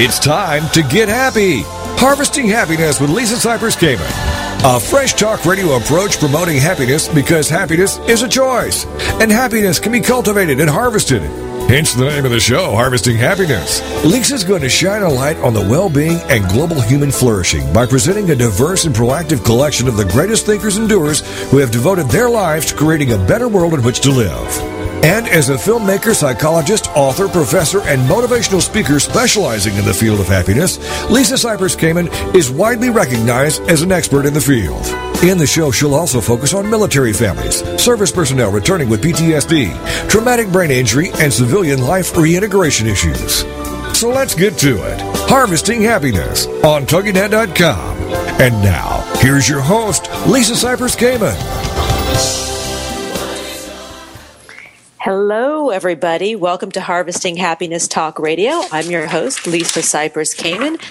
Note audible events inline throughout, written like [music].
It's time to get happy. Harvesting Happiness with Lisa Cypers Kamen. A fresh talk radio approach promoting happiness because happiness is a choice. And happiness can be cultivated and harvested. Hence the name of the show, Harvesting Happiness. Lisa's going to shine a light on the well being and global human flourishing by presenting a diverse and proactive collection of the greatest thinkers and doers who have devoted their lives to creating a better world in which to live. And as a filmmaker, psychologist, author, professor, and motivational speaker specializing in the field of happiness, Lisa Cypers Kamen is widely recognized as an expert in the field. In the show, she'll also focus on military families, service personnel returning with PTSD, traumatic brain injury, and civilian life reintegration issues. So let's get to it. Harvesting Happiness on TogiNet.com. And now, here's your host, Lisa Cypers Kamen. Hello, everybody. Welcome to Harvesting Happiness Talk Radio. I'm your host, Lisa Cypers Kamen.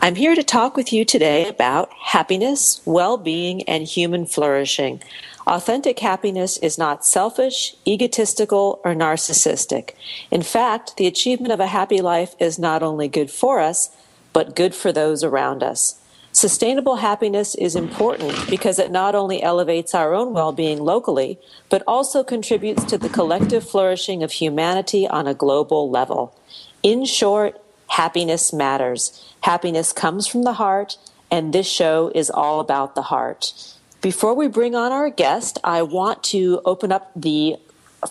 I'm here to talk with you today about happiness, well being, and human flourishing. Authentic happiness is not selfish, egotistical, or narcissistic. In fact, the achievement of a happy life is not only good for us, but good for those around us. Sustainable happiness is important because it not only elevates our own well being locally, but also contributes to the collective flourishing of humanity on a global level. In short, happiness matters. Happiness comes from the heart, and this show is all about the heart. Before we bring on our guest, I want to open up the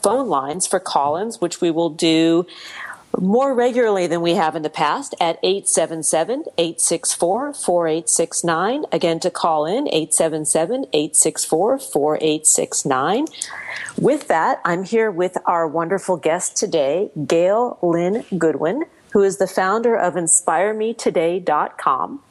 phone lines for call-ins, which we will do more regularly than we have in the past at 877 864 4869. Again, to call in 877 864 4869. With that, I'm here with our wonderful guest today, Gail Lynn Goodwin, who is the founder of InspireMeToday.com.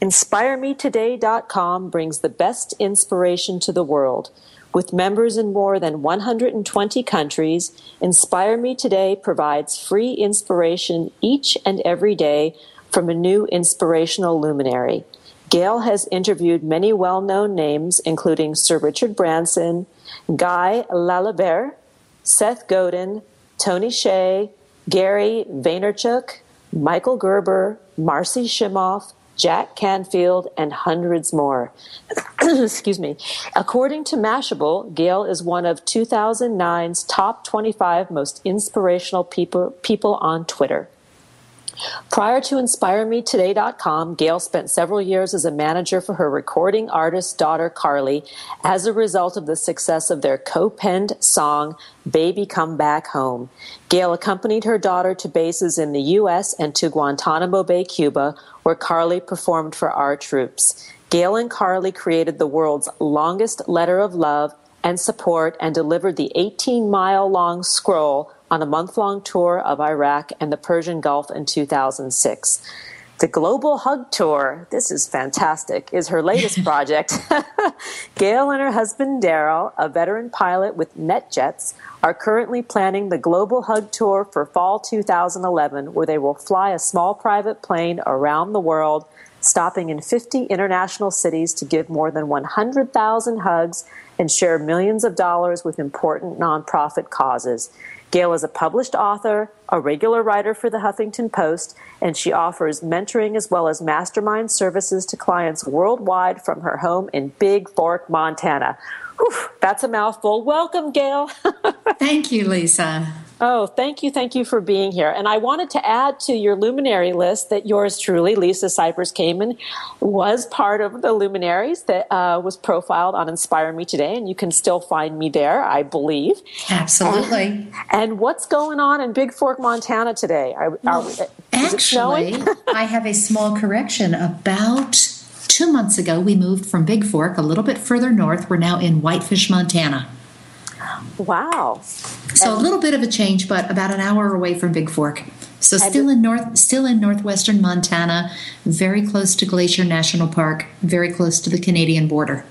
InspireMeToday.com brings the best inspiration to the world. With members in more than 120 countries, Inspire Me Today provides free inspiration each and every day from a new inspirational luminary. Gail has interviewed many well known names, including Sir Richard Branson, Guy Laliberté, Seth Godin, Tony Hsieh, Gary Vaynerchuk, Michael Gerber, Marcy Shimoff, Jack Canfield, and hundreds more. [clears throat] Excuse me. According to Mashable, Gail is one of 2009's top 25 most inspirational people, people on Twitter. Prior to InspireMeToday.com, Gail spent several years as a manager for her recording artist daughter Carly as a result of the success of their co-penned song, Baby Come Back Home. Gail accompanied her daughter to bases in the U.S. and to Guantanamo Bay, Cuba, where Carly performed for our troops. Gail and Carly created the world's longest letter of love and support and delivered the 18 mile long scroll on a month long tour of Iraq and the Persian Gulf in 2006. The Global Hug Tour, this is fantastic, is her latest [laughs] project. [laughs] Gail and her husband Daryl, a veteran pilot with NetJets, are currently planning the Global Hug Tour for fall 2011, where they will fly a small private plane around the world, stopping in 50 international cities to give more than 100,000 hugs and share millions of dollars with important nonprofit causes. Gail is a published author, a regular writer for the Huffington Post, and she offers mentoring as well as mastermind services to clients worldwide from her home in Bigfork, Montana. Whew, that's a mouthful. Welcome, Gail. [laughs] Thank you, Lisa. Oh, thank you. Thank you for being here. And I wanted to add to your luminary list that yours truly, Lisa Cypers Kamen, was part of the luminaries that uh, was profiled on Inspire Me Today. And you can still find me there, I believe. Absolutely. and what's going on in Bigfork, Montana today? Are, well, actually, I have a small correction. About two months ago, we moved from Bigfork a little bit further north. We're now in Whitefish, Montana. Wow. So and, a little bit of a change, but about an hour away from Bigfork. So still in north, still in northwestern Montana, very close to Glacier National Park, very close to the Canadian border.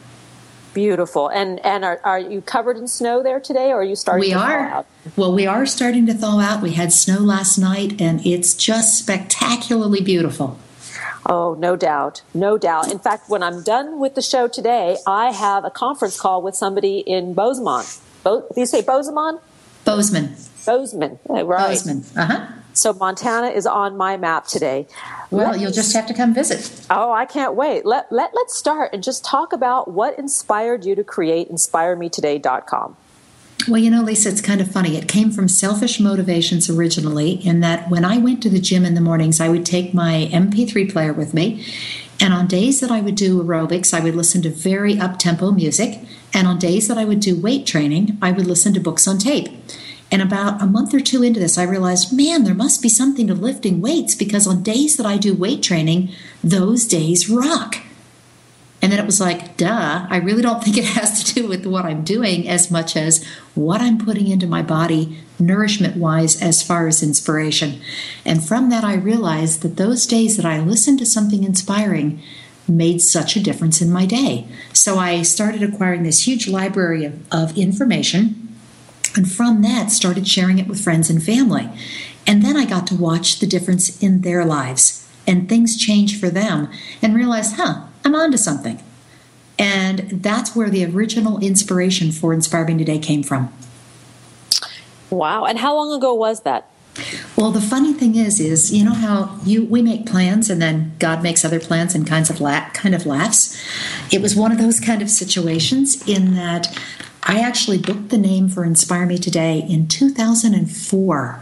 Beautiful. And and are, are you covered in snow there today, or are you starting? We are. Well, we are starting to thaw out. We had snow last night, and it's just spectacularly beautiful. Oh, no doubt. No doubt. In fact, when I'm done with the show today, I have a conference call with somebody in Bozeman. Bo- do you say Bozeman? Bozeman. Bozeman, right. Bozeman. Uh huh. So Montana is on my map today. Well, you'll just have to come visit. Oh, I can't wait. Let, let, let's start and just talk about what inspired you to create InspireMeToday.com. Well, you know, Lisa, it's kind of funny. It came from selfish motivations originally, in that when I went to the gym in the mornings, I would take my MP3 player with me. And on days that I would do aerobics, I would listen to very up tempo music. And on days that I would do weight training, I would listen to books on tape. And about a month or two into this, I realized, man, there must be something to lifting weights because on days that I do weight training, those days rock. And then it was like, duh, I really don't think it has to do with what I'm doing as much as what I'm putting into my body, nourishment wise, as far as inspiration. And from that, I realized that those days that I listened to something inspiring made such a difference in my day. So I started acquiring this huge library of, of information and from that, started sharing it with friends and family. And then I got to watch the difference in their lives and things change for them and realize, huh, I'm onto something. And that's where the original inspiration for Inspire Me Today came from. Wow. And how long ago was that? Well, the funny thing is, is you know how you we make plans and then God makes other plans and kinds of la- kind of laughs. It was one of those kind of situations in that I actually booked the name for Inspire Me Today in 2004.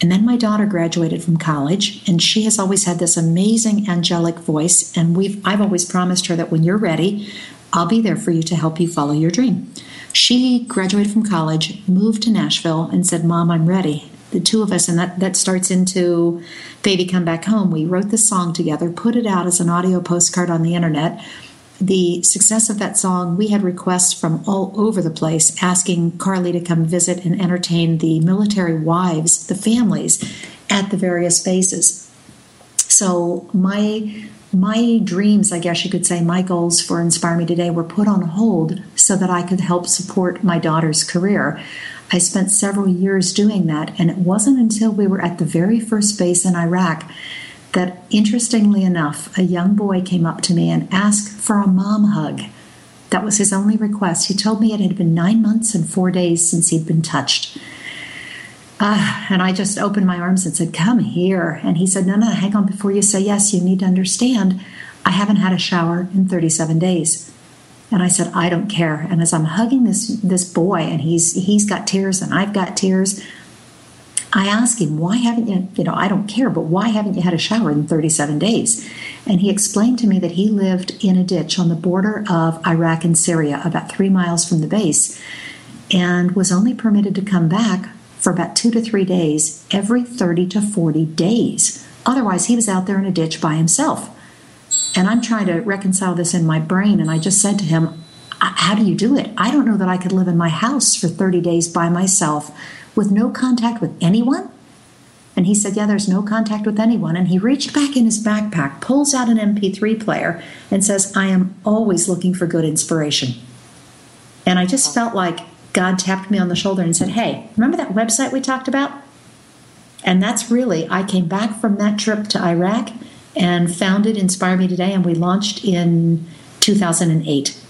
And then my daughter graduated from college, and she has always had this amazing angelic voice. And we've I've always promised her that when you're ready, I'll be there for you to help you follow your dream. She graduated from college, moved to Nashville, and said, Mom, I'm ready. The two of us, and that, that starts into Baby Come Back Home. We wrote the song together, put it out as an audio postcard on the internet the success of that song, we had requests from all over the place asking Carly to come visit and entertain the military wives, the families, at the various bases. So my my dreams, I guess you could say, my goals for Inspire Me Today were put on hold so that I could help support my daughter's career. I spent several years doing that, and it wasn't until we were at the very first base in Iraq that interestingly enough, a young boy came up to me and asked for a mom hug. That was his only request. He told me it had been nine months and four days since he'd been touched. Uh, and I just opened my arms and said, Come here. And he said, No, no, hang on before you say yes. You need to understand, I haven't had a shower in 37 days. And I said, I don't care. And as I'm hugging this this boy, and he's he's got tears and I've got tears, I asked him, why haven't you, you know, I don't care, but why haven't you had a shower in 37 days? And he explained to me that he lived in a ditch on the border of Iraq and Syria, about three miles from the base, and was only permitted to come back for about two to three days every 30 to 40 days. Otherwise, he was out there in a ditch by himself. And I'm trying to reconcile this in my brain, and I just said to him, How do you do it? I don't know that I could live in my house for 30 days by myself with no contact with anyone? And he said, Yeah, there's no contact with anyone. And he reached back in his backpack, pulls out an MP3 player, and says, I am always looking for good inspiration. And I just felt like God tapped me on the shoulder and said, Hey, remember that website we talked about? And that's really, I came back from that trip to Iraq and founded Inspire Me Today, and we launched in 2008.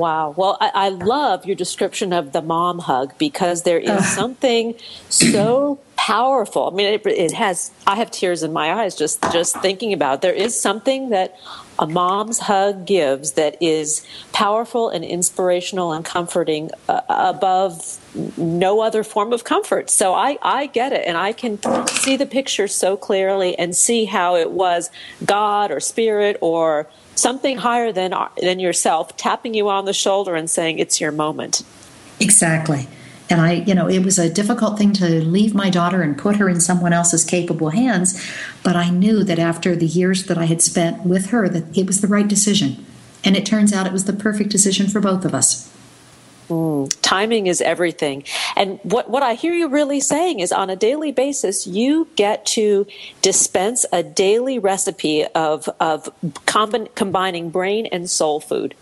Wow. Well, I, I, love your description of the mom hug because there is something so [clears throat] powerful. I mean, it, it, has. I have tears in my eyes just just thinking about. It. There is something that a mom's hug gives that is powerful and inspirational and comforting uh, above no other form of comfort. So I I get it, and I can see the picture so clearly and see how it was God or spirit or something higher than than yourself tapping you on the shoulder and saying it's your moment. Exactly. And I, you know, it was a difficult thing to leave my daughter and put her in someone else's capable hands, but I knew that after the years that I had spent with her that it was the right decision. And it turns out it was the perfect decision for both of us. Mm, timing is everything. And what, what I hear you really saying is on a daily basis, you get to dispense a daily recipe of, of combi- combining brain and soul food.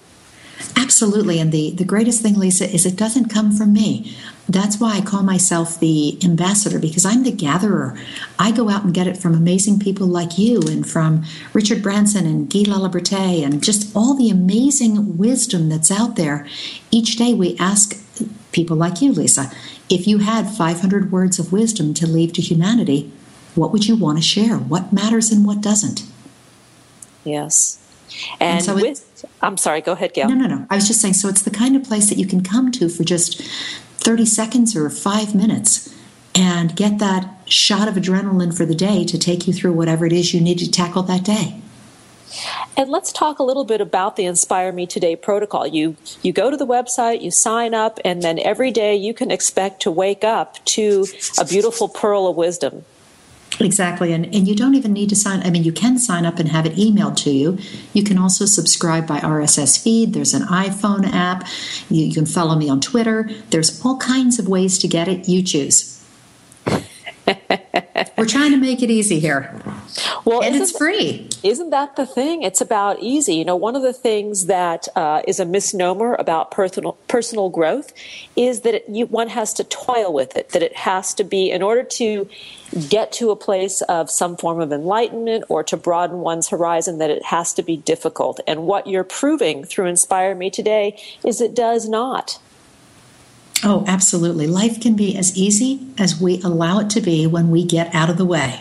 Absolutely. And the, the greatest thing, Lisa, is it doesn't come from me. That's why I call myself the ambassador because I'm the gatherer. I go out and get it from amazing people like you and from Richard Branson and Guy Laliberté and just all the amazing wisdom that's out there. Each day we ask people like you, Lisa, if you had 500 words of wisdom to leave to humanity, what would you want to share? What matters and what doesn't? Yes. And, and so with, I'm sorry, go ahead, Gail. No, no, no. I was just saying, so it's the kind of place that you can come to for just 30 seconds or five minutes and get that shot of adrenaline for the day to take you through whatever it is you need to tackle that day. And let's talk a little bit about the Inspire Me Today protocol. You you go to the website, you sign up, and then every day you can expect to wake up to a beautiful pearl of wisdom. Exactly. And, and you don't even need to sign. I mean, you can sign up and have it emailed to you. You can also subscribe by RSS feed. There's an iPhone app. You, you can follow me on Twitter. There's all kinds of ways to get it. You choose. [laughs] We're trying to make it easy here. Well, and it's free. Isn't that the thing? It's about easy. You know, one of the things that uh, is a misnomer about personal personal growth is that it, you, one has to toil with it. That it has to be in order to get to a place of some form of enlightenment or to broaden one's horizon. That it has to be difficult. And what you're proving through Inspire Me today is it does not. Oh, absolutely. Life can be as easy as we allow it to be when we get out of the way.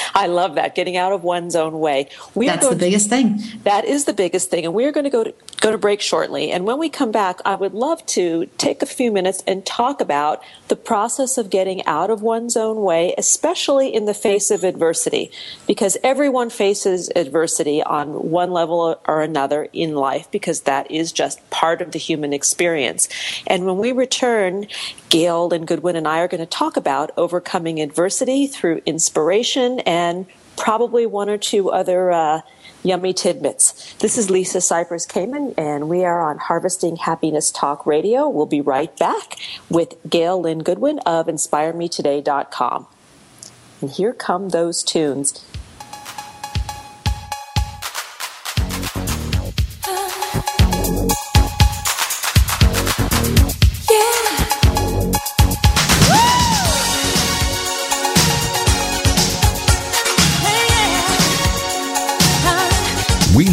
I love that getting out of one's own way. We That's the biggest to, thing. That is the biggest thing, and we are going to go to go to break shortly. And when we come back, I would love to take a few minutes and talk about the process of getting out of one's own way, especially in the face of adversity, because everyone faces adversity on one level or another in life, because that is just part of the human experience. And when we return, Gail and Goodwin and I are going to talk about overcoming adversity through inspiration and probably one or two other uh, yummy tidbits. This is Lisa Cypers Kamen, and we are on Harvesting Happiness Talk Radio. We'll be right back with Gail Lynn Goodwin of InspireMeToday.com. And here come those tunes.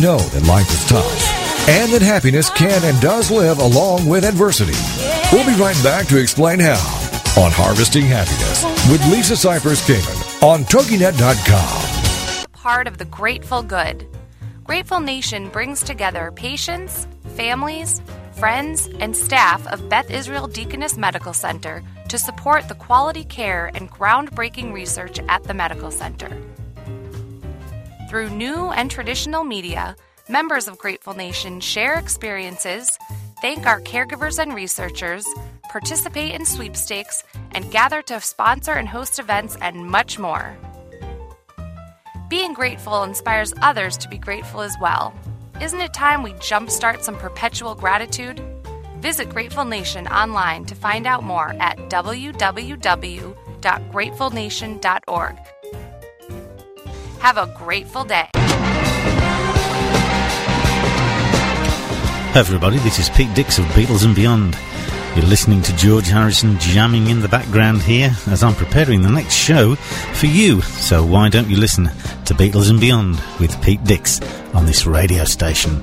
Know that life is tough and that happiness can and does live along with adversity. We'll be right back to explain how on Harvesting Happiness with Lisa Cypers Kamen on TogiNet.com. Part of the Grateful Good. Grateful Nation brings together patients, families, friends, and staff of Beth Israel Deaconess Medical Center to support the quality care and groundbreaking research at the medical center. Through new and traditional media, members of Grateful Nation share experiences, thank our caregivers and researchers, participate in sweepstakes, and gather to sponsor and host events and much more. Being grateful inspires others to be grateful as well. Isn't it time we jumpstart some perpetual gratitude? Visit Grateful Nation online to find out more at www.gratefulnation.org. Have a grateful day. Hey everybody, this is Pete Dix of Beatles and Beyond. You're listening to George Harrison jamming in the background here as I'm preparing the next show for you. So why don't you listen to Beatles and Beyond with Pete Dix on this radio station?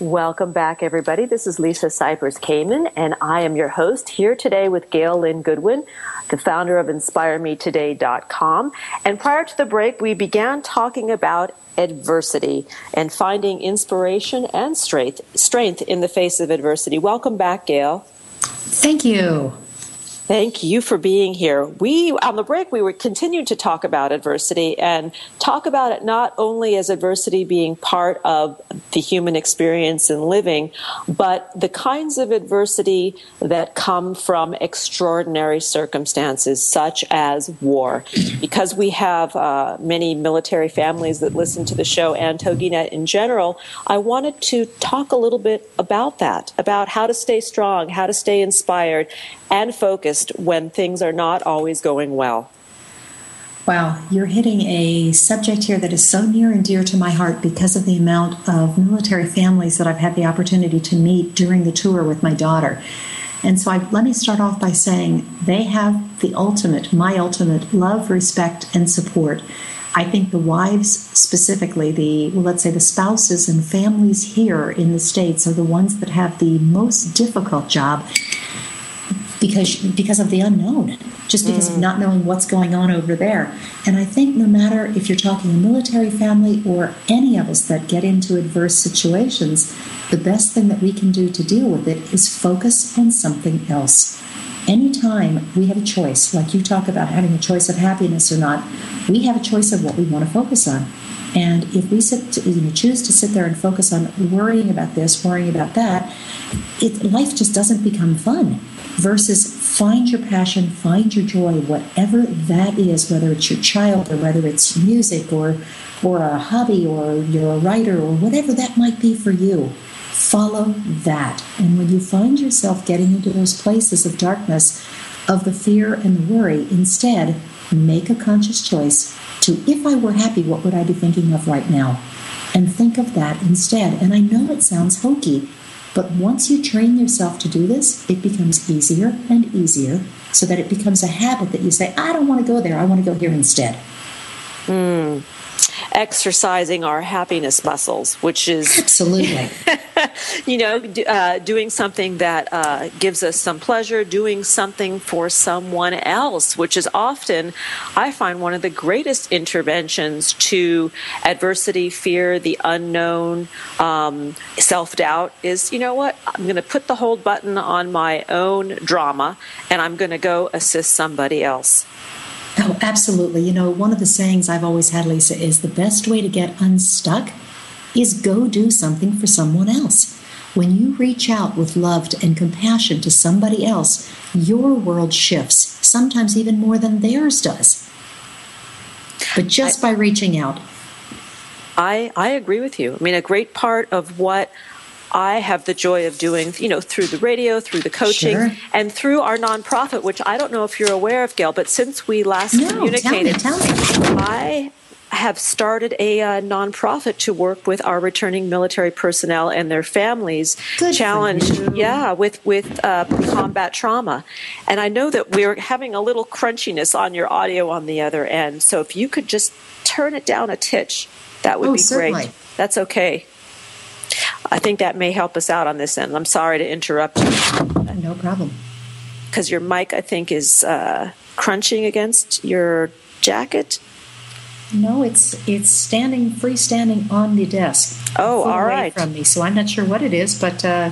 Welcome back, everybody. This is Lisa Cypers Kamen, and I am your host here today with Gail Lynn Goodwin, the founder of InspireMeToday.com. And prior to the break, we began talking about adversity and finding inspiration and strength, strength in the face of adversity. Welcome back, Gail. Thank you. Thank you for being here. We, on the break, we were continuing to talk about adversity and talk about it not only as adversity being part of the human experience in living, but the kinds of adversity that come from extraordinary circumstances, such as war. Because we have uh, many military families that listen to the show and TogiNet in general, I wanted to talk a little bit about that, about how to stay strong, how to stay inspired, and focused when things are not always going well. Wow, you're hitting a subject here that is so near and dear to my heart because of the amount of military families that I've had the opportunity to meet during the tour with my daughter. And so I, let me start off by saying they have the ultimate, my ultimate love, respect, and support. I think the wives, specifically, the, well, let's say the spouses and families here in the States, are the ones that have the most difficult job because because of the unknown, just because mm. of not knowing what's going on over there. And I think no matter if you're talking a military family or any of us that get into adverse situations, the best thing that we can do to deal with it is focus on something else. Anytime we have a choice, like you talk about having a choice of happiness or not, we have a choice of what we want to focus on. And if we sit, to, you know, choose to sit there and focus on worrying about this, worrying about that, it, life just doesn't become fun versus find your passion, find your joy, whatever that is, whether it's your child or whether it's music or or a hobby or you're a writer or whatever that might be for you. Follow that. And when you find yourself getting into those places of darkness, of the fear and the worry, instead make a conscious choice to if I were happy, what would I be thinking of right now? And think of that instead. And I know it sounds hokey, but once you train yourself to do this, it becomes easier and easier so that it becomes a habit that you say, I don't want to go there, I want to go here instead. Mm. Exercising our happiness muscles, which is absolutely [laughs] [laughs] you know, uh, doing something that uh, gives us some pleasure, doing something for someone else, which is often, I find, one of the greatest interventions to adversity, fear, the unknown, um, self doubt is, you know what, I'm going to put the hold button on my own drama and I'm going to go assist somebody else. Oh, absolutely. You know, one of the sayings I've always had, Lisa, is the best way to get unstuck is go do something for someone else. When you reach out with love and compassion to somebody else, your world shifts, sometimes even more than theirs does. But just I, by reaching out. I, I agree with you. I mean, a great part of what I have the joy of doing, you know, through the radio, through the coaching, sure. and through our nonprofit, which I don't know if you're aware of, Gail, but since we last no, communicated, tell me, tell me. I have started a uh, nonprofit to work with our returning military personnel and their families Good challenged yeah with with uh, combat trauma. And i know that we're having a little crunchiness on your audio on the other end. So if you could just turn it down a titch that would oh, be certainly. great that's okay. I think that may help us out on this end. I'm sorry to interrupt you. No problem. Because your mic i think is uh, crunching against your jacket no, it's it's standing freestanding on the desk. Oh, all right. From me, so I'm not sure what it is, but uh,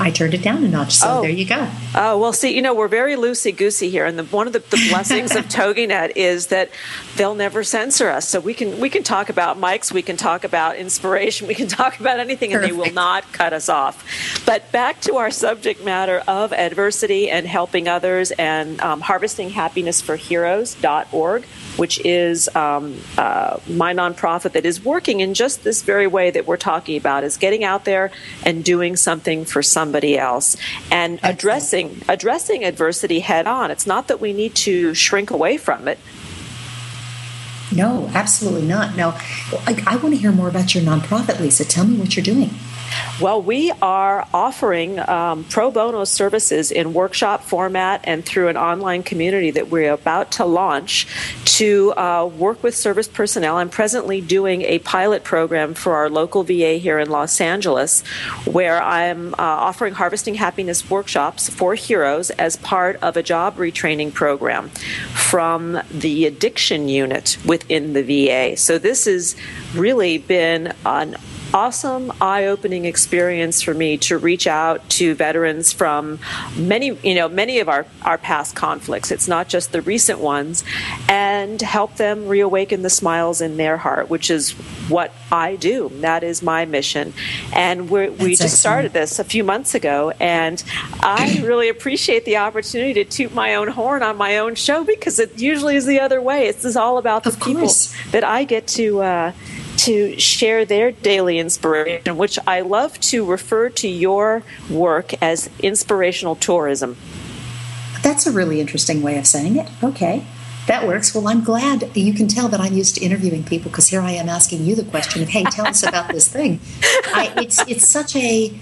I turned it down a notch. So oh. there you go. Oh well, see, you know, we're very loosey goosey here, and the, one of the, the blessings of [laughs] TogiNet is that they'll never censor us. So we can we can talk about mics, we can talk about inspiration, we can talk about anything, Perfect. and they will not cut us off. But back to our subject matter of adversity and helping others, and um, harvesting happiness for heroes.org which is um, uh, my nonprofit that is working in just this very way that we're talking about is getting out there and doing something for somebody else. And addressing addressing adversity head on it's not that we need to shrink away from it. No absolutely not. No I, I want to hear more about your nonprofit lisa. Tell me what you're doing Well, we are offering um, pro bono services in workshop format and through an online community that we're about to launch to uh, work with service personnel. I'm presently doing a pilot program for our local VA here in Los Angeles where I'm uh, offering Harvesting Happiness workshops for heroes as part of a job retraining program from the addiction unit within the VA. So this has really been an awesome eye-opening experience for me to reach out to veterans from many you know many of our, our past conflicts. It's not just the recent ones. And help them reawaken the smiles in their heart which is what i do. That is my mission. And we we just started this a few months ago and i [clears throat] really appreciate the opportunity to toot my own horn on my own show because it usually is the other way. It's is all about the people that i get to uh, to share their daily inspiration, which I love to refer to your work as inspirational tourism. That's a really interesting way of saying it. Okay. That works. Well, I'm glad you can tell that I'm used to interviewing people because here I am asking you the question of, "Hey, tell us about this thing." I, it's it's such a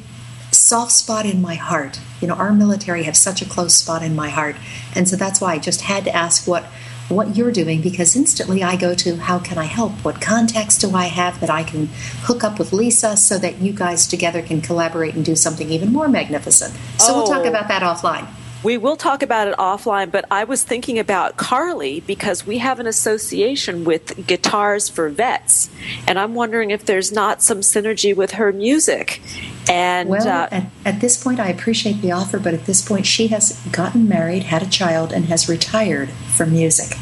soft spot in my heart. You know, our military have such a close spot in my heart, and so that's why I just had to ask what what you're doing because instantly I go to how can I help? What contacts do I have that I can hook up with Lisa so that you guys together can collaborate and do something even more magnificent? So oh. we'll talk oh. about that offline. We will talk about it offline, but I was thinking about Carly because we have an association with Guitars for Vets, and I'm wondering if there's not some synergy with her music. And well, uh, at, at, this point, I appreciate the offer, but at this point, she has gotten married, had a child, and has retired from music.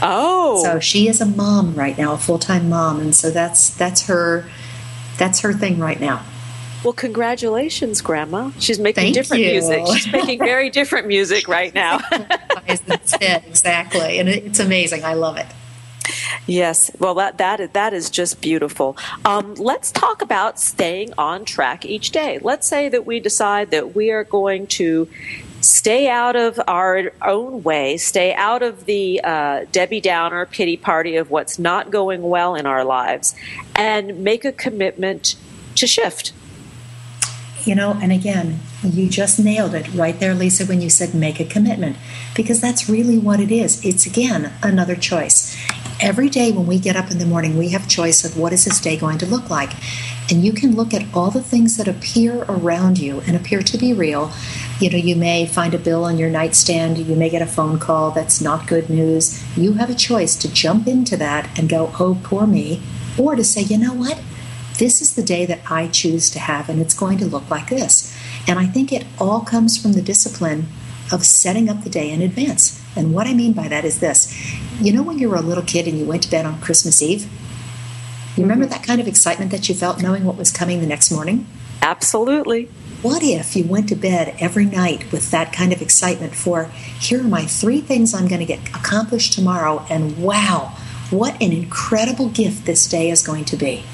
Oh, so she is a mom right now, a full time mom, and so that's that's her that's her thing right now. Well, congratulations, Grandma. She's making Thank different you. music. [laughs] She's making very different music right now. [laughs] exactly, and it's amazing. I love it. Yes, well, that that that is just beautiful. Um, let's talk about staying on track each day. Let's say that we decide that we are going to stay out of our own way, stay out of the uh, Debbie Downer pity party of what's not going well in our lives, and make a commitment to shift you know, and again, you just nailed it right there, Lisa, when you said make a commitment, because that's really what it is. It's again another choice. Every day when we get up in the morning, we have choice of what is this day going to look like. And you can look at all the things that appear around you and appear to be real. You know, you may find a bill on your nightstand, you may get a phone call that's not good news. You have a choice to jump into that and go, oh, poor me, or to say, you know what? This is the day that I choose to have, and it's going to look like this. And I think it all comes from the discipline of setting up the day in advance. And what I mean by that is this you know, when you were a little kid and you went to bed on Christmas Eve? You remember that kind of excitement that you felt knowing what was coming the next morning? Absolutely. What if you went to bed every night with that kind of excitement for here are my three things I'm going to get accomplished tomorrow, and wow, what an incredible gift this day is going to be?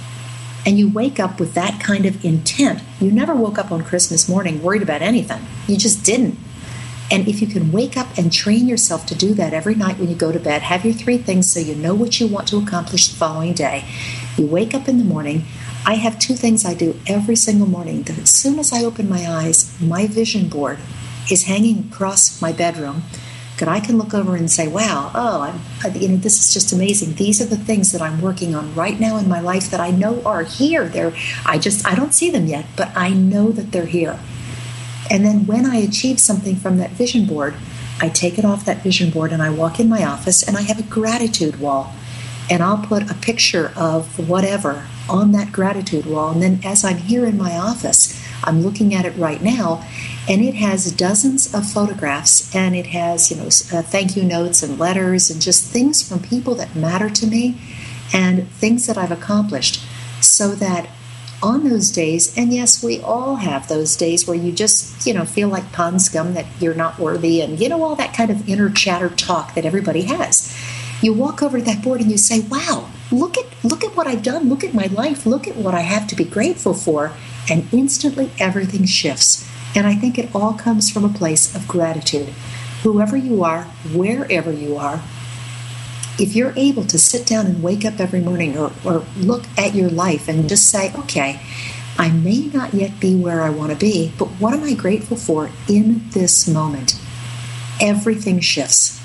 and you wake up with that kind of intent. You never woke up on Christmas morning worried about anything. You just didn't. And if you can wake up and train yourself to do that every night when you go to bed, have your three things so you know what you want to accomplish the following day. You wake up in the morning. I have two things I do every single morning. That as soon as I open my eyes, my vision board is hanging across my bedroom that I can look over and say, wow, oh, I'm, you know, this is just amazing. These are the things that I'm working on right now in my life that I know are here. They're, I just, I don't see them yet, but I know that they're here. And then when I achieve something from that vision board, I take it off that vision board and I walk in my office and I have a gratitude wall. And I'll put a picture of whatever on that gratitude wall. And then as I'm here in my office, I'm looking at it right now, and it has dozens of photographs and it has you know uh, thank you notes and letters and just things from people that matter to me and things that I've accomplished so that on those days. And yes we all have those days where you just you know feel like pond scum that you're not worthy and you know all that kind of inner chatter talk that everybody has. You walk over to that board and you say wow look at look at what I've done. Look at my life. Look at what I have to be grateful for. And instantly everything shifts. And I think it all comes from a place of gratitude. Whoever you are, wherever you are, if you're able to sit down and wake up every morning or, or look at your life and just say, okay, I may not yet be where I want to be, but what am I grateful for in this moment? Everything shifts.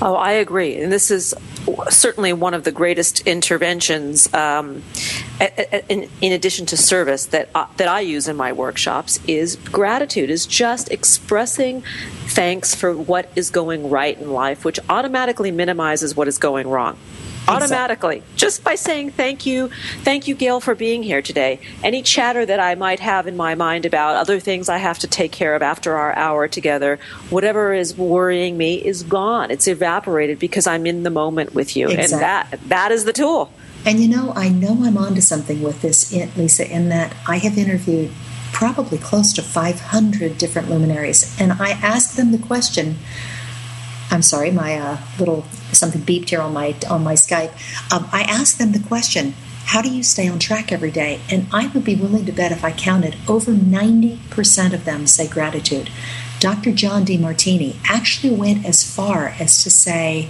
Oh, I agree. And this is certainly one of the greatest interventions, um, in, in, addition to service, that, uh, that I use in my workshops is gratitude, is just expressing thanks for what is going right in life, which automatically minimizes what is going wrong automatically. Exactly. just by saying thank you thank you gail for being here today. Any chatter that i might have in my mind about other things i have to take care of after our hour together whatever is worrying me is gone. It's evaporated because i'm in the moment with you. Exactly. and that that is the tool. And you know i know i'm onto something with this lisa in that i have interviewed probably close to 500 different luminaries and i ask them the question I'm sorry, my uh, little something beeped here on my on my Skype. Um, I asked them the question, "How do you stay on track every day?" And I would be willing to bet if I counted, over 90% of them say gratitude. Dr. John Demartini actually went as far as to say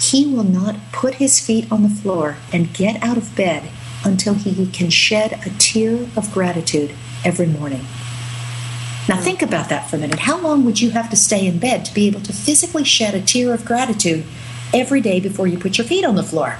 he will not put his feet on the floor and get out of bed until he can shed a tear of gratitude every morning. Now, think about that for a minute. How long would you have to stay in bed to be able to physically shed a tear of gratitude every day before you put your feet on the floor?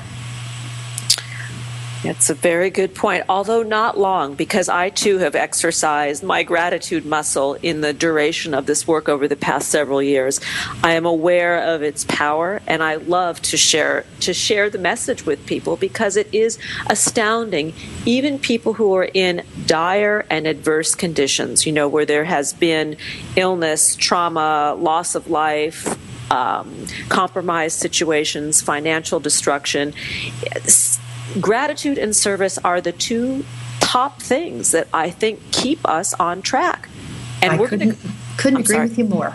It's a very good point, although not long, because I too have exercised my gratitude muscle in the duration of this work over the past several years. I am aware of its power, and I love to share to share the message with people because it is astounding. Even people who are in dire and adverse conditions, you know, where there has been illness, trauma, loss of life, um, compromised situations, financial destruction gratitude and service are the two top things that I think keep us on track. And I we're couldn't, gonna, couldn't agree sorry. with you more.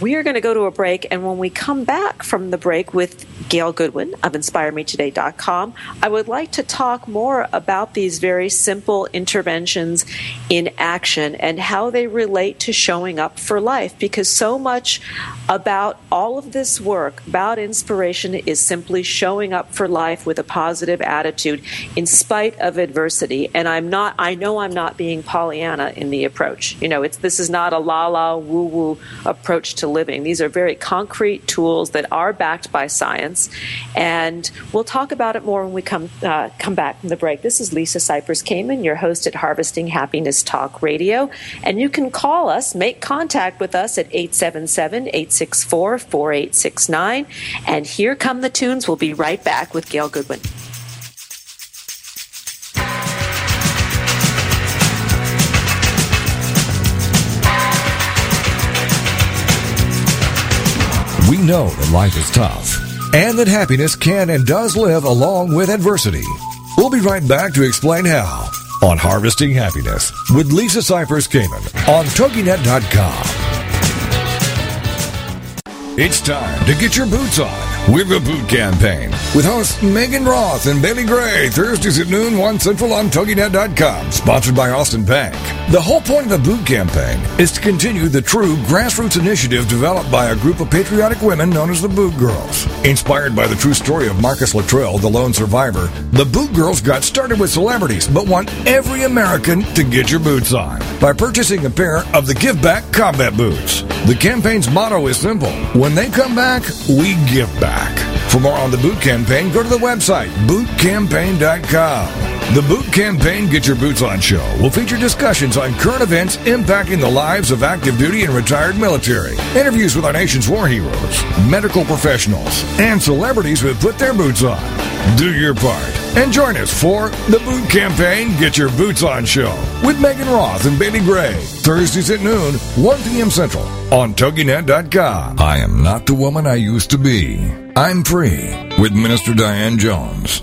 We are going to go to a break, and when we come back from the break with Gail Goodwin of InspireMeToday.com, I would like to talk more about these very simple interventions in action and how they relate to showing up for life. Because so much about all of this work, about inspiration, is simply showing up for life with a positive attitude in spite of adversity. And I'm not, I know I'm not being Pollyanna in the approach. You know, it's, this is not a la la woo woo approach to living. These are very concrete tools that are backed by science, and we'll talk about it more when we come uh, come back from the break. This is Lisa Cypers Kamen, your host at Harvesting Happiness Talk Radio, and you can call us, make contact with us at 877 864 4869. And here come the tunes. We'll be right back with Gail Goodwin. We know that life is tough and that happiness can and does live along with adversity. We'll be right back to explain how on Harvesting Happiness with Lisa Cypers Kamen on TogiNet.com. It's time to get your boots on with the Boot Campaign with hosts Megan Roth and Bailey Gray, Thursdays at noon, 1 Central on TogiNet.com, sponsored by Austin Bank. The whole point of the Boot Campaign is to continue the true grassroots initiative developed by a group of patriotic women known as the Boot Girls. Inspired by the true story of Marcus Luttrell, the lone survivor, the Boot Girls got started with celebrities but want every American to get your boots on by purchasing a pair of the Give Back Combat Boots. The campaign's motto is simple when they come back, we give back back. For more on the boot campaign, go to the website bootcampaign.com. The Boot Campaign Get Your Boots On show will feature discussions on current events impacting the lives of active duty and retired military, interviews with our nation's war heroes, medical professionals, and celebrities who have put their boots on. Do your part and join us for the Boot Campaign Get Your Boots On show with Megan Roth and Bailey Gray, Thursdays at noon, 1 p.m. Central on TogiNet.com. I am not the woman I used to be. I'm free with Minister Diane Jones.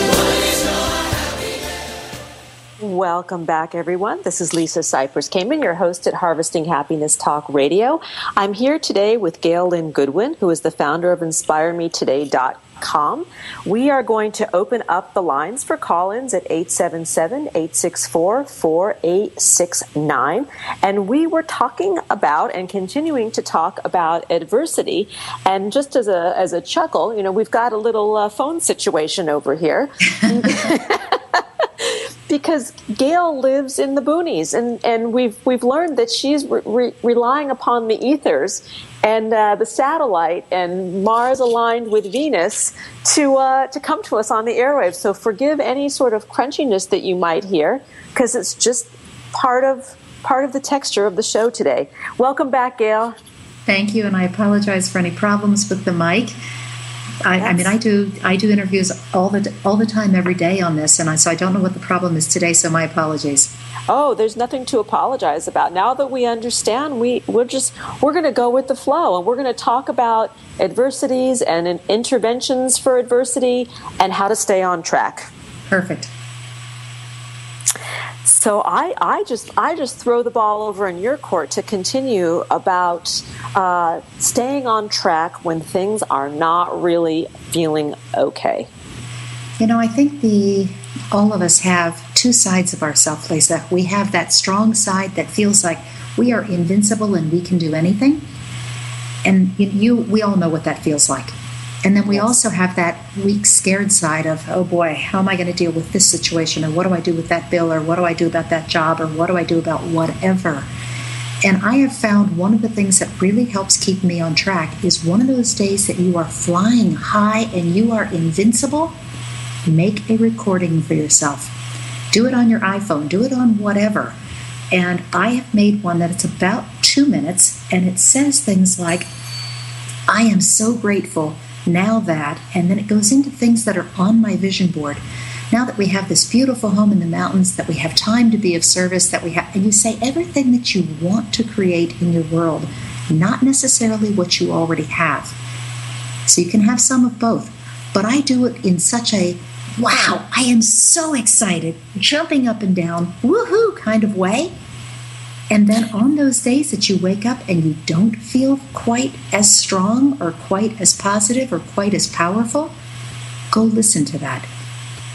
Welcome back, everyone. This is Lisa Cypers Kamen, your host at Harvesting Happiness Talk Radio. I'm here today with Gail Lynn Goodwin, who is the founder of InspireMeToday.com. We are going to open up the lines for call ins at 877 864 4869. And we were talking about and continuing to talk about adversity. And just as a, as a chuckle, you know, we've got a little uh, phone situation over here. [laughs] [laughs] because Gail lives in the boonies, and, and we've we've learned that she's re- relying upon the ethers and uh, the satellite and Mars aligned with Venus to uh, to come to us on the airwaves. So forgive any sort of crunchiness that you might hear, because it's just part of part of the texture of the show today. Welcome back, Gail. Thank you, and I apologize for any problems with the mic. I, I, mean, I do I do interviews all the all the time, every day on this, and I, so I don't know what the problem is today. So my apologies. Oh, there's nothing to apologize about. Now that we understand, we we're just we're going to go with the flow, and we're going to talk about adversities and interventions for adversity and how to stay on track. Perfect. So I, I just I just throw the ball over in your court to continue about uh, staying on track when things are not really feeling okay. You know, I think the all of us have two sides of ourselves, Lisa. We have that strong side that feels like we are invincible and we can do anything, and you, you we all know what that feels like. And then we yes. also have that weak, scared side of, oh boy, how am I going to deal with this situation? Or what do I do with that bill? Or what do I do about that job? Or what do I do about whatever? And I have found one of the things that really helps keep me on track is one of those days that you are flying high and you are invincible. Make a recording for yourself. Do it on your iPhone, do it on whatever. And I have made one that it's about two minutes and it says things like, I am so grateful now that, and then it goes into things that are on my vision board. Now that we have this beautiful home in the mountains, that we have time to be of service, that we have, and you say everything that you want to create in your world, not necessarily what you already have. So you can have some of both. But I do it in such a wow, I am so excited, jumping up and down, woohoo kind of way and then on those days that you wake up and you don't feel quite as strong or quite as positive or quite as powerful, go listen to that.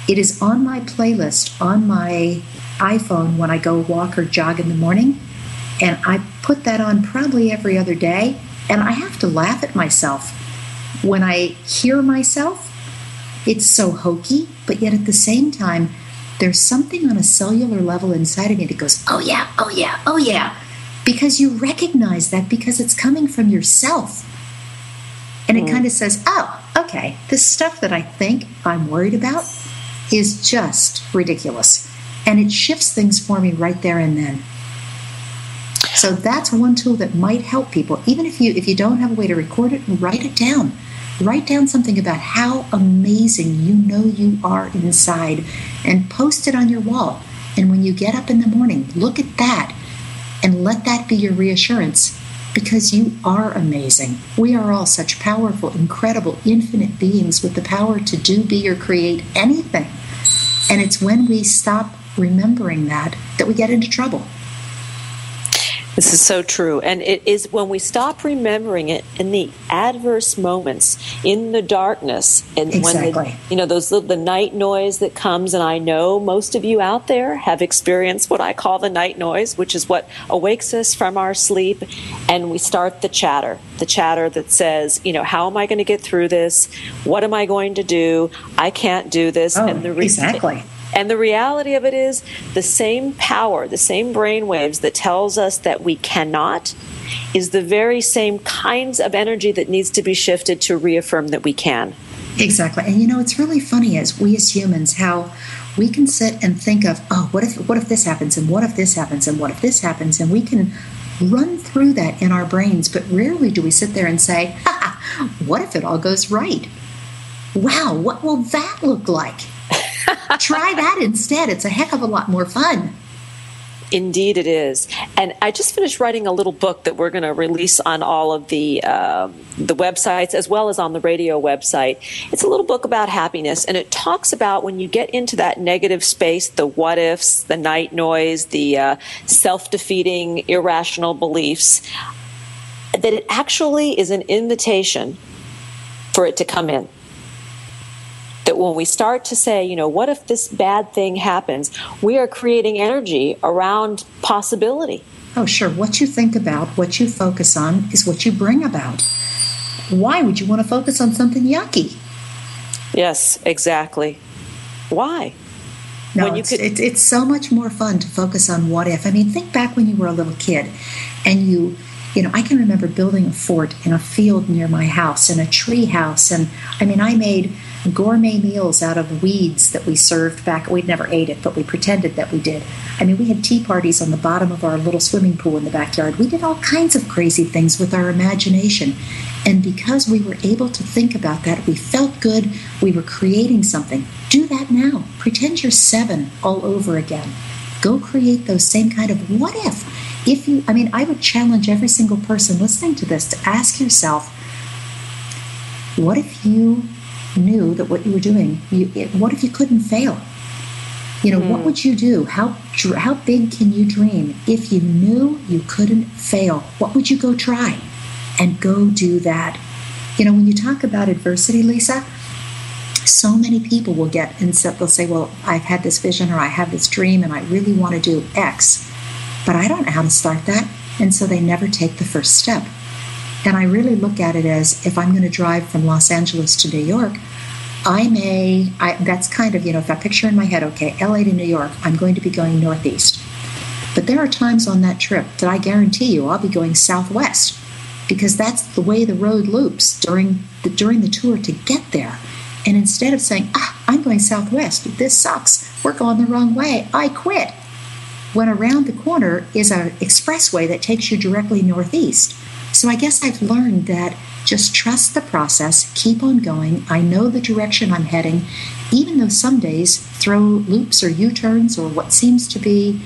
It is on my playlist on my iPhone when I go walk or jog in the morning. And I put that on probably every other day. And I have to laugh at myself. When I hear myself, it's so hokey, but yet at the same time, there's something on a cellular level inside of me that goes, oh yeah, oh yeah, oh yeah. Because you recognize that because it's coming from yourself. And it mm. kind of says, oh, okay, this stuff that I think I'm worried about is just ridiculous. And it shifts things for me right there and then. So that's one tool that might help people. Even if you if you don't have a way to record it, write it down. Write down something about how amazing you know you are inside and post it on your wall. And when you get up in the morning, look at that and let that be your reassurance because you are amazing. We are all such powerful, incredible, infinite beings with the power to do, be, or create anything. And it's when we stop remembering that that we get into trouble. This is so true. And it is when we stop remembering it in the adverse moments, in the darkness, and exactly. when the, you know those the night noise that comes. And I know most of you out there have experienced what I call the night noise, which is what awakes us from our sleep, and we start the chatter, the chatter that says, you know, how am I going to get through this? What am I going to do? I can't do this. Oh, and the re- exactly and the reality of it is the same power, the same brain waves that tells us that we cannot is the very same kinds of energy that needs to be shifted to reaffirm that we can. Exactly. And you know, it's really funny as we as humans how we can sit and think of, oh, what if what if this happens and what if this happens and what if this happens and we can run through that in our brains, but rarely do we sit there and say, [laughs] what if it all goes right? Wow, what will that look like? Try that instead. It's a heck of a lot more fun. Indeed, it is. And I just finished writing a little book that we're going to release on all of the uh, the websites as well as on the radio website. It's a little book about happiness, and it talks about when you get into that negative space, the what ifs, the night noise, the uh, self defeating, irrational beliefs. That it actually is an invitation for it to come in that when we start to say, you know, what if this bad thing happens, we are creating energy around possibility. Oh, sure. What you think about, what you focus on, is what you bring about. Why would you want to focus on something yucky? Yes, exactly. Why? No, it's, could... it's, it's so much more fun to focus on what if. I mean, think back when you were a little kid and you you know, I can remember building a fort in a field near my house, in a tree house. And I mean, I made gourmet meals out of weeds that we served back. We'd never ate it, but we pretended that we did. I mean, we had tea parties on the bottom of our little swimming pool in the backyard. We did all kinds of crazy things with our imagination. And because we were able to think about that, we felt good. We were creating something. Do that now. Pretend you're seven all over again. Go create those same kind of what if if you, I mean, I would challenge every single person listening to this to ask yourself, what if you knew that what you were doing, you, it, what if you couldn't fail? You know, mm. what hmm. would you do? How how big can you dream if you knew you couldn't fail? What would you go try? And go do that. You know, when you talk about adversity, Lisa, so many people will get and they'll say, "Well, I've had this vision or I have this dream and I really want to do X." but I don't know how to start that. And so they never take the first step. And I really look at it as if I'm going to drive from Los Angeles to New York, I may, I, that's kind of, you know, if I picture in my head, okay, LA to New York, I'm going to be going northeast. But there are times on that trip that I guarantee you I'll be going southwest because that's the way the road loops during the, during the tour to get there. And instead of saying, ah, I'm going southwest, this sucks, we're going the wrong way, I quit when around the corner is an expressway that takes you directly northeast. So I guess I've learned that just trust the process, keep on going. I know the direction I'm heading, even though some days throw loops or U turns or what seems to be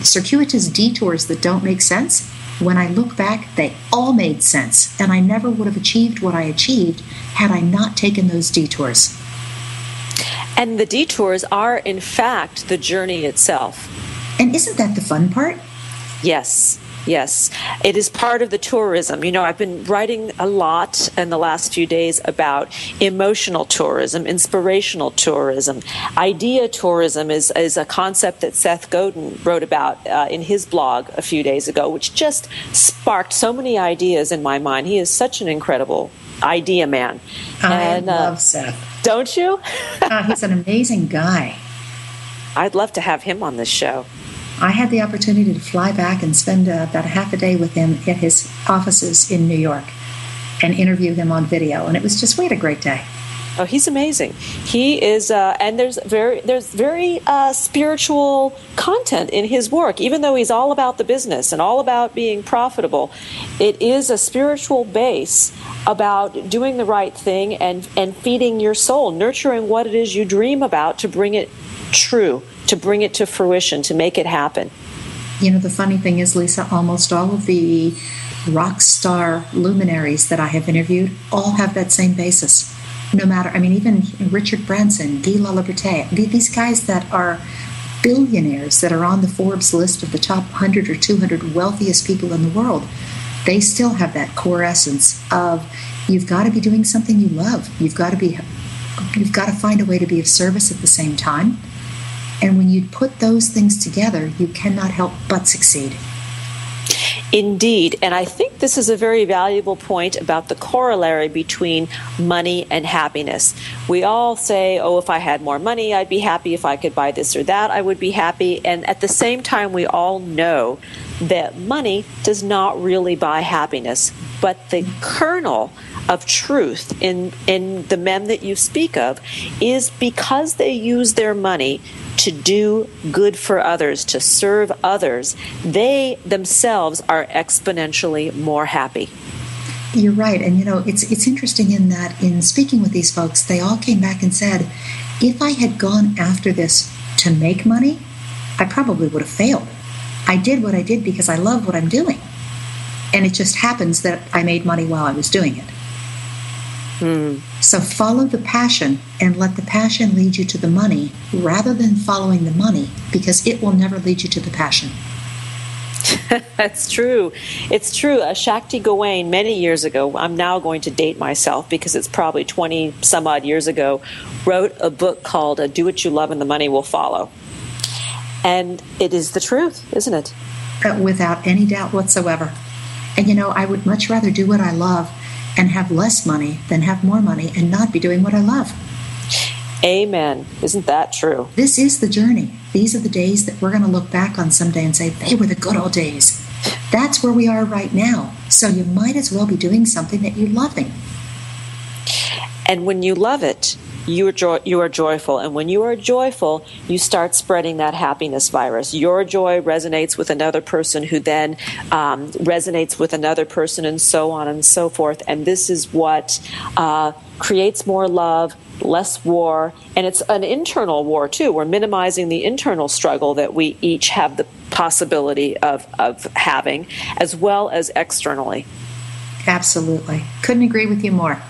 circuitous detours that don't make sense. When I look back, they all made sense, and I never would have achieved what I achieved had I not taken those detours. And the detours are, in fact, the journey itself. And isn't that the fun part? Yes. Yes, it is part of the tourism. You know, I've been writing a lot in the last few days about emotional tourism, inspirational tourism. Idea tourism is, is a concept that Seth Godin wrote about uh, in his blog a few days ago, which just sparked so many ideas in my mind. He is such an incredible idea man. I and, uh, love uh, Seth. Don't you? uh, he's an amazing guy. [laughs] I'd love to have him on this show. I had the opportunity to fly back and spend uh, about a half a day with him at his offices in New York and interview him on video, and it was just we had a great day. Oh, he's amazing. He is, uh, and there's very there's very uh, spiritual content in his work. Even though he's all about the business and all about being profitable, it is a spiritual base about doing the right thing and and feeding your soul, nurturing what it is you dream about to bring it true to bring it to fruition, to make it happen. You know, the funny thing is, Lisa, almost all of the rock star luminaries that I have interviewed all have that same basis. No matter, I mean, even Richard Branson, Guy Laliberté, these guys that are billionaires that are on the Forbes list of the top 100 or 200 wealthiest people in the world, they still have that core essence of you've got to be doing something you love. You've got to be you've got to find a way to be of service at the same time. And when you put those things together, you cannot help but succeed. Indeed. And I think this is a very valuable point about the corollary between money and happiness. We all say, oh, if I had more money, I'd be happy. If I could buy this or that, I would be happy. And at the same time, we all know that money does not really buy happiness. But the kernel of truth in, in the men that you speak of is because they use their money to do good for others, to serve others, they themselves are exponentially more happy. You're right, and you know it's it's interesting in that in speaking with these folks, they all came back and said, if I had gone after this to make money, I probably would have failed. I did what I did because I love what I'm doing, and it just happens that I made money while I was doing it. Mm. So follow the passion and let the passion lead you to the money rather than following the money because it will never lead you to the passion. [laughs] That's true. It's true. Uh, Shakti Gawain, many years ago, I'm now going to date myself because it's probably 20 some odd years ago, wrote a book called uh, Do What You Love and the Money Will Follow. And it is the truth, isn't it? Uh, without any doubt whatsoever. And you know, I would much rather do what I love and have less money than have more money and not be doing what I love. Amen. Isn't that true? This is the journey. These are the days that we're going to look back on someday and say, they were the good old days. That's where we are right now. So you might as well be doing something that you're loving. And when you love it, you are, joy, you are joyful. And when you are joyful, you start spreading that happiness virus. Your joy resonates with another person who then um, resonates with another person, and so on and so forth. And this is what uh, creates more love, less war, and it's an internal war too. We're minimizing the internal struggle that we each have the possibility of, of having, as well as externally. Absolutely. Couldn't agree with you more.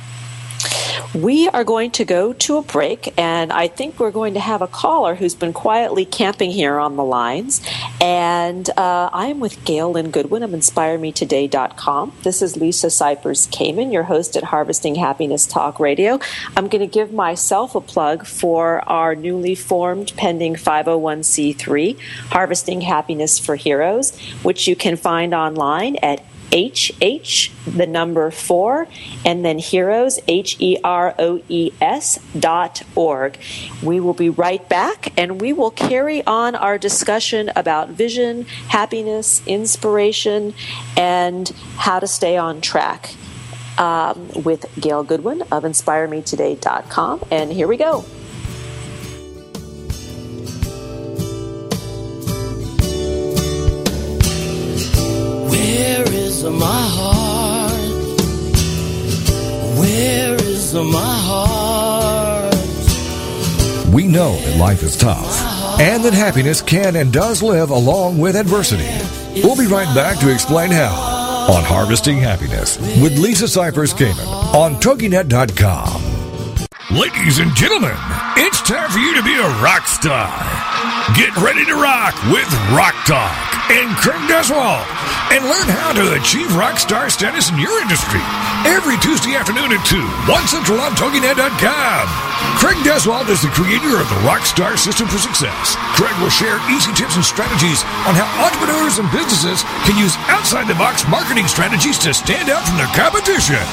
We are going to go to a break, and I think we're going to have a caller who's been quietly camping here on the lines. And uh, I am with Gail Lynn Goodwin of InspireMeToday.com. This is Lisa Cypers Kamen, your host at Harvesting Happiness Talk Radio. I'm going to give myself a plug for our newly formed pending 501c3, Harvesting Happiness for Heroes, which you can find online at HH, the number four, and then heroes, H E R O E S dot org. We will be right back and we will carry on our discussion about vision, happiness, inspiration, and how to stay on track um, with Gail Goodwin of InspireMeToday.com. And here we go. My heart? Where is my heart? We know that life is tough and that happiness can and does live along with adversity. We'll be right back to explain how on Harvesting Happiness with Lisa Cypers Kamen on TogiNet.com. Ladies and gentlemen, it's time for you to be a rock star. Get ready to rock with Rock Talk and Craig Duswalt and learn how to achieve rock star status in your industry every Tuesday afternoon at 2, 1 Central on TogiNet.com. Craig Duswalt is the creator of the Rockstar System for Success. Craig will share easy tips and strategies on how entrepreneurs and businesses can use outside the box marketing strategies to stand out from the competition.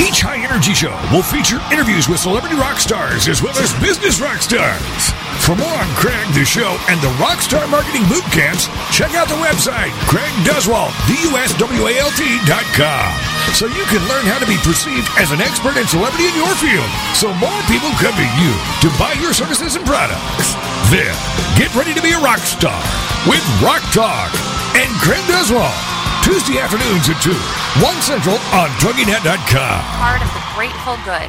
Each high energy show will feature interviews with celebrity rock stars as well as business rock stars. For more on Craig, the show, and the Rockstar Marketing Boot Camps, check out the website, CraigDuswalt.com, so you can learn how to be perceived as an expert and celebrity in your field, so more people come to you to buy your services and products. [laughs] Then, get ready to be a rock star with Rock Talk and Craig Duswalt. Tuesday afternoons at 2, 1 Central on TogiNet.com. Part of the Grateful Good.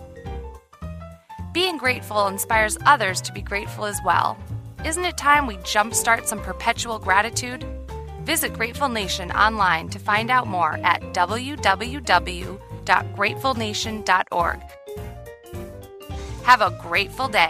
Being grateful inspires others to be grateful as well. Isn't it time we jumpstart some perpetual gratitude? Visit Grateful Nation online to find out more at www.gratefulnation.org. Have a grateful day.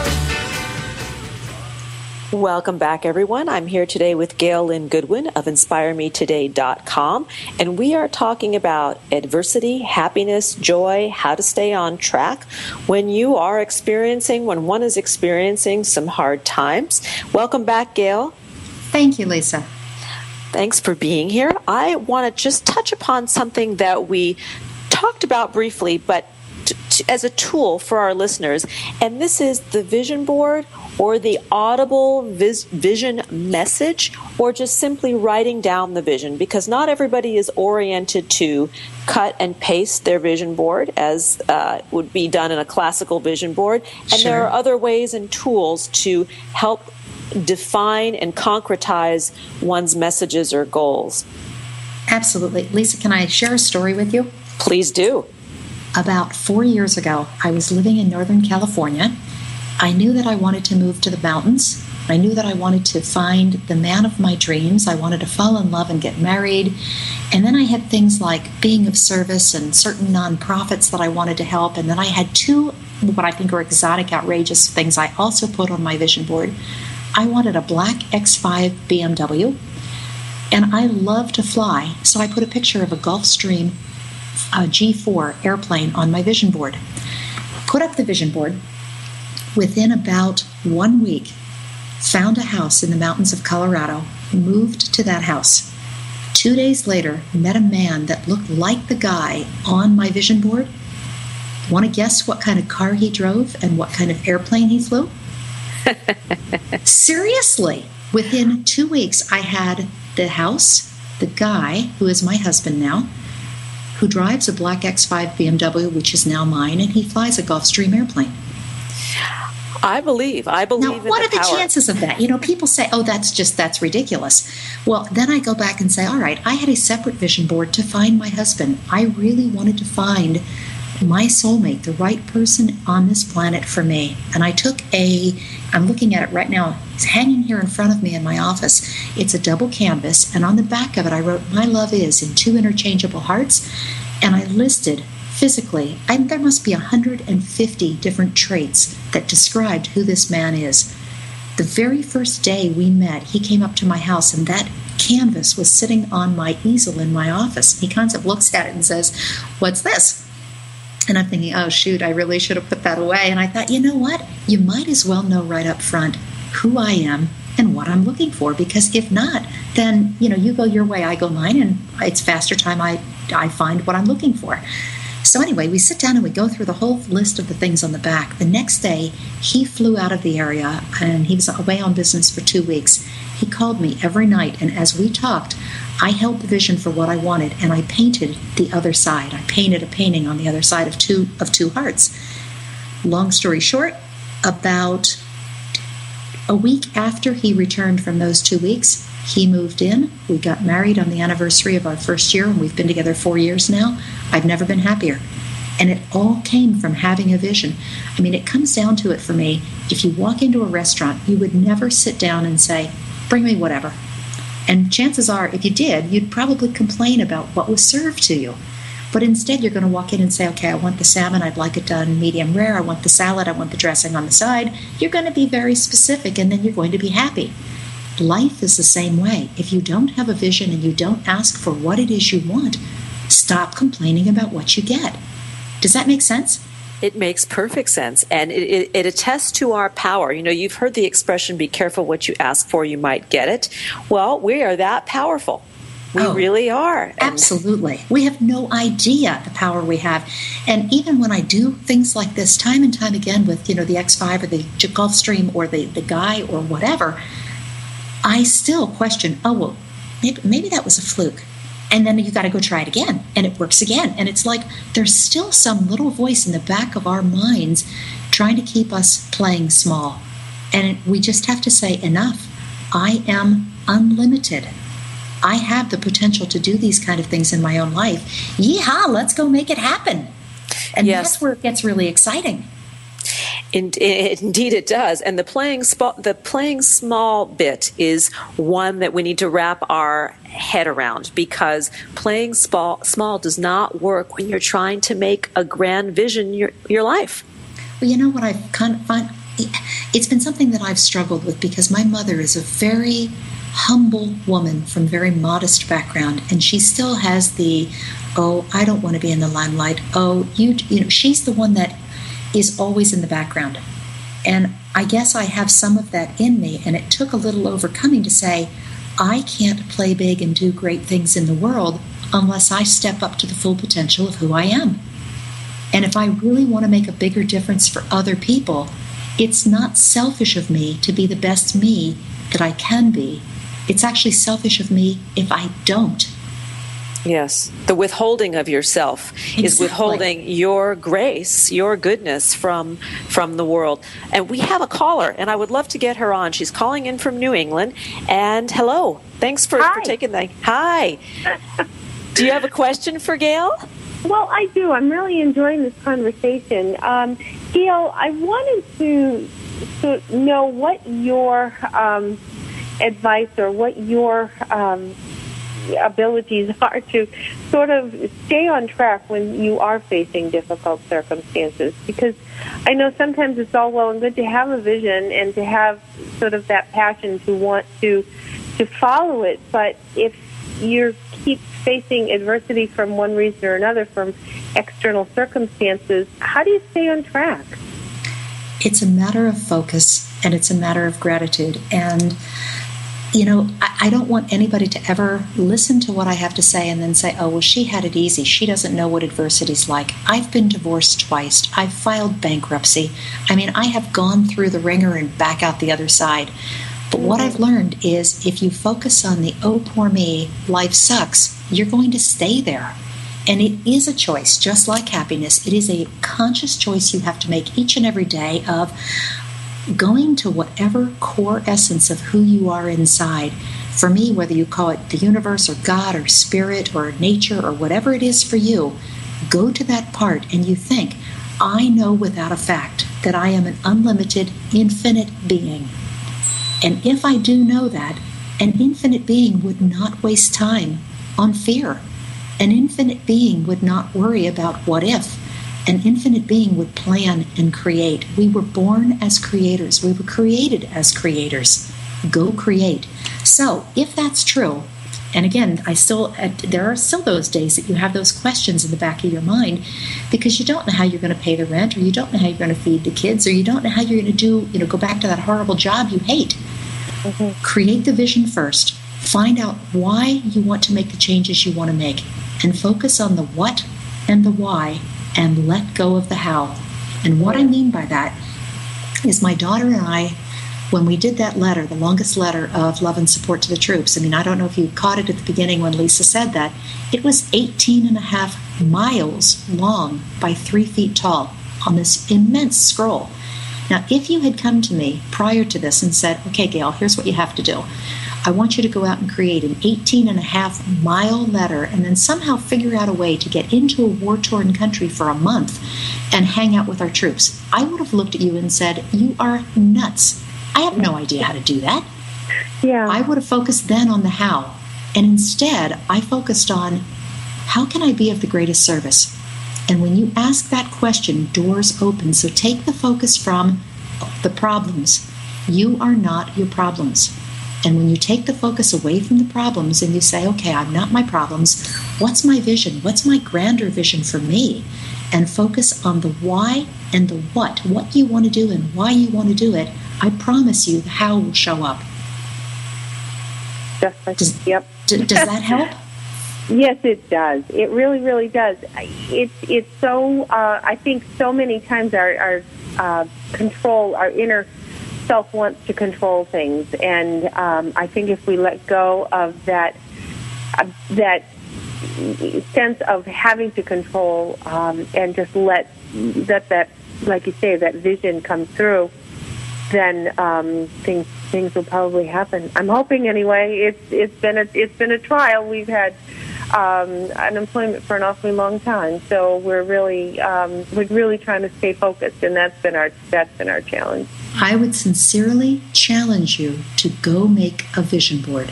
Welcome back, everyone. I'm here today with Gail Lynn Goodwin of InspireMeToday.com, and we are talking about adversity, happiness, joy, how to stay on track when you are experiencing, when one is experiencing some hard times. Welcome back, Gail. Thank you, Lisa. Thanks for being here. I want to just touch upon something that we talked about briefly, but as a tool for our listeners, and this is the vision board or the audible vis- vision message, or just simply writing down the vision, because not everybody is oriented to cut and paste their vision board as uh, would be done in a classical vision board. And Sure. there are other ways and tools to help define and concretize one's messages or goals. Absolutely. Lisa, can I share a story with you? Please do. About four years ago, I was living in Northern California. I knew that I wanted to move to the mountains. I knew that I wanted to find the man of my dreams. I wanted to fall in love and get married. And then I had things like being of service and certain nonprofits that I wanted to help. And then I had two, what I think are exotic, outrageous things I also put on my vision board. I wanted a black X5 BMW, and I love to fly. So I put a picture of a Gulfstream a uh, G4 airplane on my vision board. Put up the vision board. Within about one week, found a house in the mountains of Colorado, moved to that house. Two days later, met a man that looked like the guy on my vision board. Want to guess what kind of car he drove and what kind of airplane he flew? [laughs] Seriously, within two weeks, I had the house, the guy who is my husband now, who drives a black X5 BMW, which is now mine, and he flies a Gulfstream airplane. I believe. I believe Now, what the are the power. chances of that? You know, people say, oh, that's just, that's ridiculous. Well, then I go back and say, all right, I had a separate vision board to find my husband. I really wanted to find my soulmate, the right person on this planet for me. And I took a, I'm looking at it right now, it's hanging here in front of me in my office. It's a double canvas, and on the back of it, I wrote, My love is in two interchangeable hearts. And I listed physically, I, there must be 150 different traits that described who this man is. The very first day we met, he came up to my house, and that canvas was sitting on my easel in my office. He kind of looks at it and says, What's this? And I'm thinking, oh, shoot, I really should have put that away. And I thought, you know what? You might as well know right up front who I am and what I'm looking for, because if not, then, you know, you go your way, I go mine, and it's faster time I, I find what I'm looking for. So anyway, we sit down and we go through the whole list of the things on the back. The next day, he flew out of the area and he was away on business for two weeks. He called me every night, and as we talked, I held the vision for what I wanted, and I painted the other side. I painted a painting on the other side of two of two hearts. Long story short, about a week after he returned from those two weeks, he moved in. We got married on the anniversary of our first year, and we've been together four years now. I've never been happier. And it all came from having a vision. I mean, it comes down to it for me. If you walk into a restaurant, you would never sit down and say, Bring me whatever. And chances are, if you did, you'd probably complain about what was served to you. But instead, you're going to walk in and say, okay, I want the salmon, I'd like it done medium rare, I want the salad, I want the dressing on the side. You're going to be very specific, and then you're going to be happy. Life is the same way. If you don't have a vision and you don't ask for what it is you want, stop complaining about what you get. Does that make sense? It makes perfect sense. And it, it, it, attests to our power. You know, you've heard the expression, be careful what you ask for, you might get it. Well, we are that powerful. We oh, really are. absolutely. We have no idea the power we have. And even when I do things like this time and time again with, you know, the X5 or the Gulfstream or the, the guy or whatever, I still question, oh, well, maybe, maybe that was a fluke. And then you got to go try it again, and it works again. And it's like there's still some little voice in the back of our minds trying to keep us playing small. And we just have to say, enough. I am unlimited. I have the potential to do these kind of things in my own life. Yeehaw, let's go make it happen. And yes. that's where it gets really exciting. Indeed, it does. And the playing the playing small bit is one that we need to wrap our head around because playing small, small does not work when you're trying to make a grand vision your your life. Well, you know what I kind of find it's been something that I've struggled with because my mother is a very humble woman from very modest background and she still has the oh i don't want to be in the limelight oh you you know she's the one that is always in the background and i guess i have some of that in me and it took a little overcoming to say i can't play big and do great things in the world unless i step up to the full potential of who i am and if i really want to make a bigger difference for other people it's not selfish of me to be the best me that i can be it's actually selfish of me if I don't. Yes, the withholding of yourself exactly. is withholding your grace, your goodness from from the world. And we have a caller, and I would love to get her on. She's calling in from New England. And hello, thanks for, for taking the hi. [laughs] do you have a question for Gail? Well, I do. I'm really enjoying this conversation. Um, Gail, I wanted to, to know what your um, advice or what your um, abilities are to sort of stay on track when you are facing difficult circumstances. Because I know sometimes it's all well and good to have a vision and to have sort of that passion to want to to follow it, but if you keep facing adversity from one reason or another from external circumstances, how do you stay on track? It's a matter of focus and it's a matter of gratitude. And you know, I, I, don't want anybody to ever listen to what I have to say and then say, oh, well, she had it easy. She doesn't know what adversity's like. I've been divorced twice. I've filed bankruptcy. I mean, I have gone through the ringer and back out the other side. But what I've learned is if you focus on the, oh, poor me, life sucks, you're going to stay there. And it is a choice, just like happiness. It is a conscious choice you have to make each and every day of, going to whatever core essence of who you are inside. For me, whether you call it the universe or God or spirit or nature or whatever it is for you, go to that part and you think, I know without a fact that I am an unlimited, infinite being. And if I do know that, an infinite being would not waste time on fear. An infinite being would not worry about what if an infinite being would plan and create. We were born as creators, we were created as creators. Go create. So, if that's true, and again, I still there are still those days that you have those questions in the back of your mind because you don't know how you're going to pay the rent, or you don't know how you're going to feed the kids, or you don't know how you're going to do, you know, go back to that horrible job you hate. Mm-hmm. Create the vision first. Find out why you want to make the changes you want to make, and focus on the what and the why and let go of the how. And what I mean by that is my daughter and I, when we did that letter, the longest letter of love and support to the troops, I mean, I don't know if you caught it at the beginning when Lisa said that, it was 18 and a half miles long by three feet tall on this immense scroll. Now, if you had come to me prior to this and said, okay, Gail, here's what you have to do. I want you to go out and create an 18 and a half mile letter and then somehow figure out a way to get into a war torn country for a month and hang out with our troops. I would have looked at you and said, You are nuts. I have no idea how to do that. Yeah. I would have focused then on the how. And instead, I focused on how can I be of the greatest service? And when you ask that question, doors open. So take the focus from the problems. You are not your problems. And when you take the focus away from the problems and you say, okay, I'm not my problems, what's my vision? What's my grander vision for me? and focus on the why and the what, what you want to do and why you want to do it, I promise you the how will show up. Like, Does- yep. D- does that help? [laughs] Yes, it does. It really, really does. It's it's so. Uh, I think so many times our our uh, control, our inner self wants to control things, and um, I think if we let go of that uh, that sense of having to control um, and just let let that, like you say, that vision come through, then um, things things will probably happen. I'm hoping anyway. It's it's been a it's been a trial. We've had um, unemployment for an awfully long time, so we're really um, we're really trying to stay focused, and that's been our that's been our challenge. I would sincerely challenge you to go make a vision board.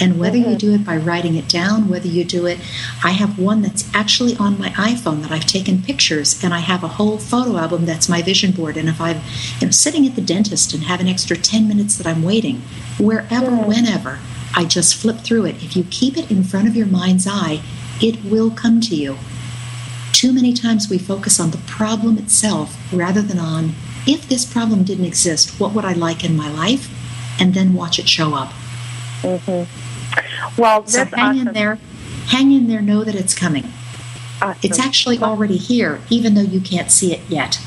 And whether you do it by writing it down, whether you do it, I have one that's actually on my iPhone that I've taken pictures, and I have a whole photo album that's my vision board. And if I'm you know, sitting at the dentist and have an extra 10 minutes that I'm waiting, wherever, whenever, I just flip through it. If you keep it in front of your mind's eye, it will come to you. Too many times we focus on the problem itself rather than on if this problem didn't exist, what would I like in my life? And then watch it show up. Mm-hmm. Well, So hang awesome. in there. Hang in there. Know that it's coming. Awesome. It's actually already here, even though you can't see it yet.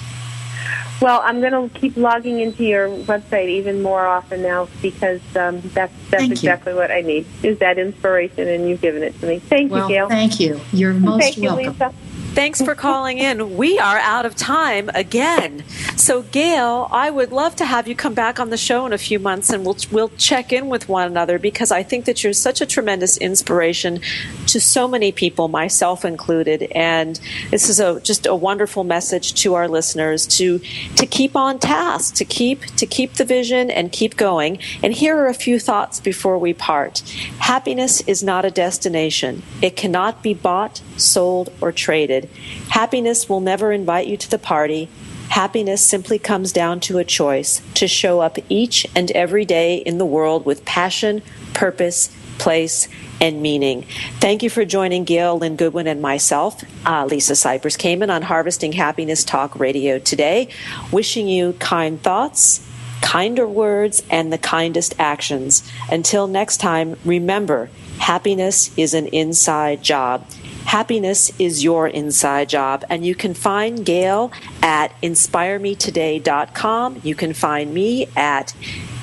Well, I'm going to keep logging into your website even more often now because um, that's that's Thank you. exactly what I need is that inspiration, and you've given it to me. Thank Well, you, Gail. thank you. You're most Thank you, welcome. Lisa. Thanks for calling in. We are out of time again. So, Gail, I would love to have you come back on the show in a few months and we'll, we'll check in with one another because I think that you're such a tremendous inspiration to so many people, myself included. And this is a, just a wonderful message to our listeners to, to keep on task, to keep, to keep the vision and keep going. And here are a few thoughts before we part. Happiness is not a destination. It cannot be bought, sold, or traded. Happiness will never invite you to the party. Happiness simply comes down to a choice to show up each and every day in the world with passion, purpose, place, and meaning. Thank you for joining Gail Lynn Goodwin and myself, uh, Lisa Cypers Kamen, on Harvesting Happiness Talk Radio today. Wishing you kind thoughts, kinder words, and the kindest actions. Until next time, remember happiness is an inside job. Happiness is your inside job, and you can find Gail at inspiremetoday.com. You can find me at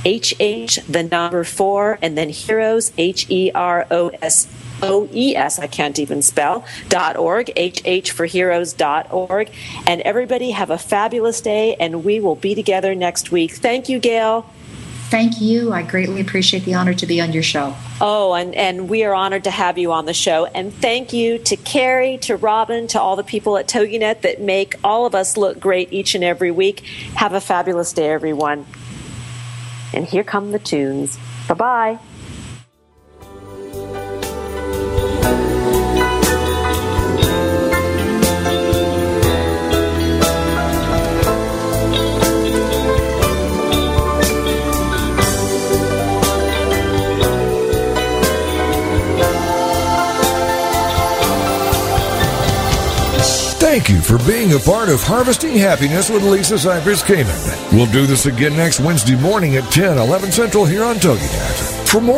HH, the number four, and then heroes, H E R O S O E S, I can't even spell, dot org, HH for heroes dot org. And everybody have a fabulous day, and we will be together next week. Thank you, Gail. Thank you. I greatly appreciate the honor to be on your show. Oh, and, and we are honored to have you on the show. And thank you to Carrie, to Robin, to all the people at TogiNet that make all of us look great each and every week. Have a fabulous day, everyone. And here come the tunes. Bye bye. Thank you for being a part of Harvesting Happiness with Lisa Cypers Kamen. We'll do this again next Wednesday morning at 10, 11 Central here on TogiNet. For more